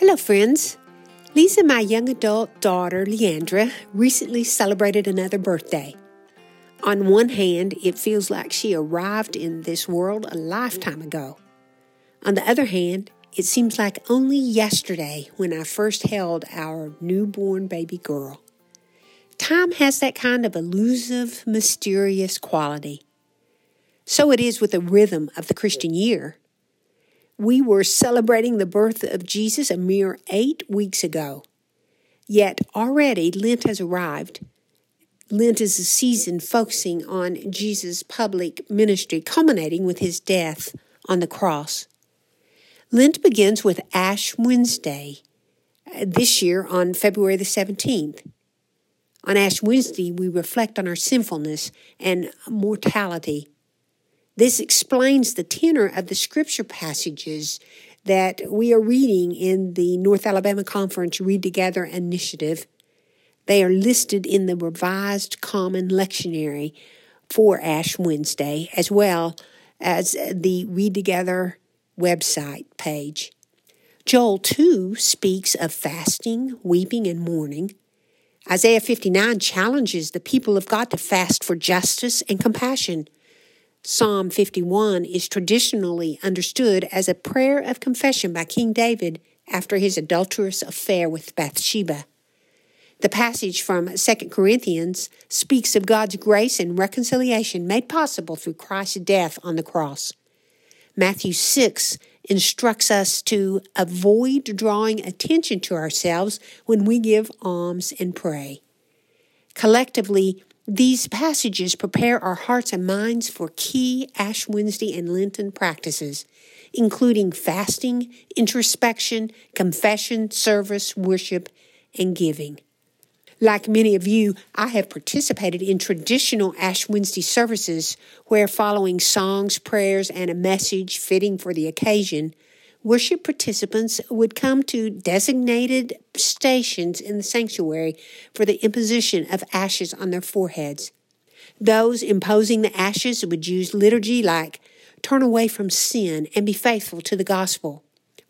Hello, friends. Lisa, my young adult daughter, Leandra, recently celebrated another birthday. On one hand, it feels like she arrived in this world a lifetime ago. On the other hand, it seems like only yesterday when I first held our newborn baby girl. Time has that kind of elusive, mysterious quality. So it is with the rhythm of the Christian year. We were celebrating the birth of Jesus a mere eight weeks ago. Yet already Lent has arrived. Lent is a season focusing on Jesus' public ministry, culminating with his death on the cross. Lent begins with Ash Wednesday, uh, this year on February the 17th. On Ash Wednesday, we reflect on our sinfulness and mortality. This explains the tenor of the scripture passages that we are reading in the North Alabama Conference Read Together initiative. They are listed in the Revised Common Lectionary for Ash Wednesday, as well as the Read Together website page. Joel 2 speaks of fasting, weeping, and mourning. Isaiah 59 challenges the people of God to fast for justice and compassion. Psalm 51 is traditionally understood as a prayer of confession by King David after his adulterous affair with Bathsheba. The passage from 2 Corinthians speaks of God's grace and reconciliation made possible through Christ's death on the cross. Matthew 6 instructs us to avoid drawing attention to ourselves when we give alms and pray. Collectively, these passages prepare our hearts and minds for key Ash Wednesday and Lenten practices, including fasting, introspection, confession, service, worship, and giving. Like many of you, I have participated in traditional Ash Wednesday services where, following songs, prayers, and a message fitting for the occasion, worship participants would come to designated stations in the sanctuary for the imposition of ashes on their foreheads. Those imposing the ashes would use liturgy like, Turn away from sin and be faithful to the gospel.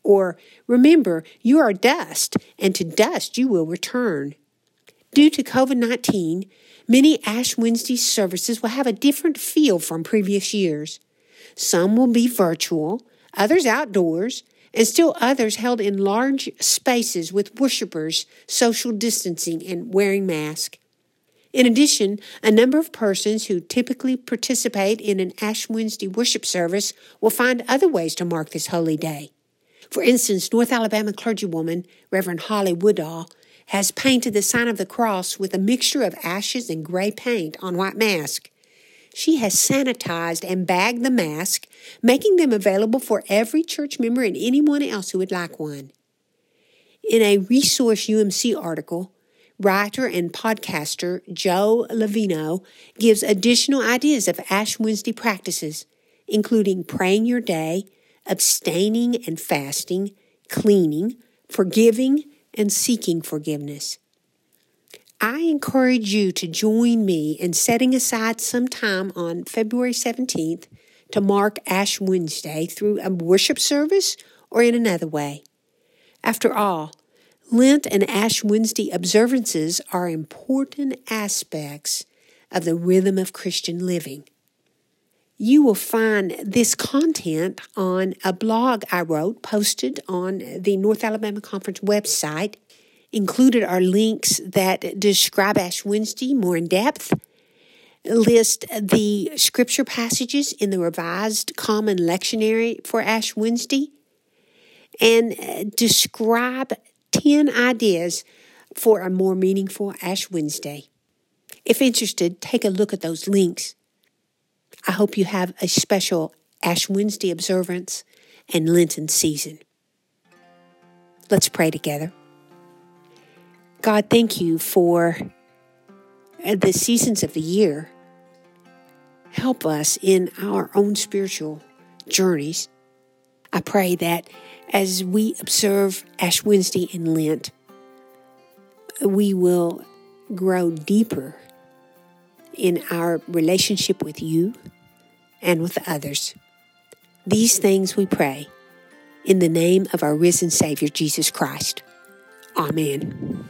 Or, Remember, you are dust, and to dust you will return. Due to COVID 19, many Ash Wednesday services will have a different feel from previous years. Some will be virtual, others outdoors, and still others held in large spaces with worshipers social distancing and wearing masks. In addition, a number of persons who typically participate in an Ash Wednesday worship service will find other ways to mark this holy day. For instance, North Alabama clergywoman Reverend Holly Woodall has painted the sign of the cross with a mixture of ashes and gray paint on white mask. She has sanitized and bagged the mask, making them available for every church member and anyone else who would like one. In a Resource UMC article, writer and podcaster Joe Iovino gives additional ideas of Ash Wednesday practices, including praying your day, abstaining and fasting, cleaning, forgiving, and seeking forgiveness. I encourage you to join me in setting aside some time on February 17th to mark Ash Wednesday through a worship service or in another way. After all, Lent and Ash Wednesday observances are important aspects of the rhythm of Christian living. You will find this content on a blog I wrote posted on the North Alabama Conference website. Included are links that describe Ash Wednesday more in depth, list the scripture passages in the Revised Common Lectionary for Ash Wednesday, and uh, describe 10 ideas for a more meaningful Ash Wednesday. If interested, take a look at those links. I hope you have a special Ash Wednesday observance and Lenten season. Let's pray together. God, thank you for uh, the seasons of the year. Help us in our own spiritual journeys. I pray that as we observe Ash Wednesday and Lent, we will grow deeper in our relationship with you and with others. These things we pray In the name of our risen Savior, Jesus Christ. Amen.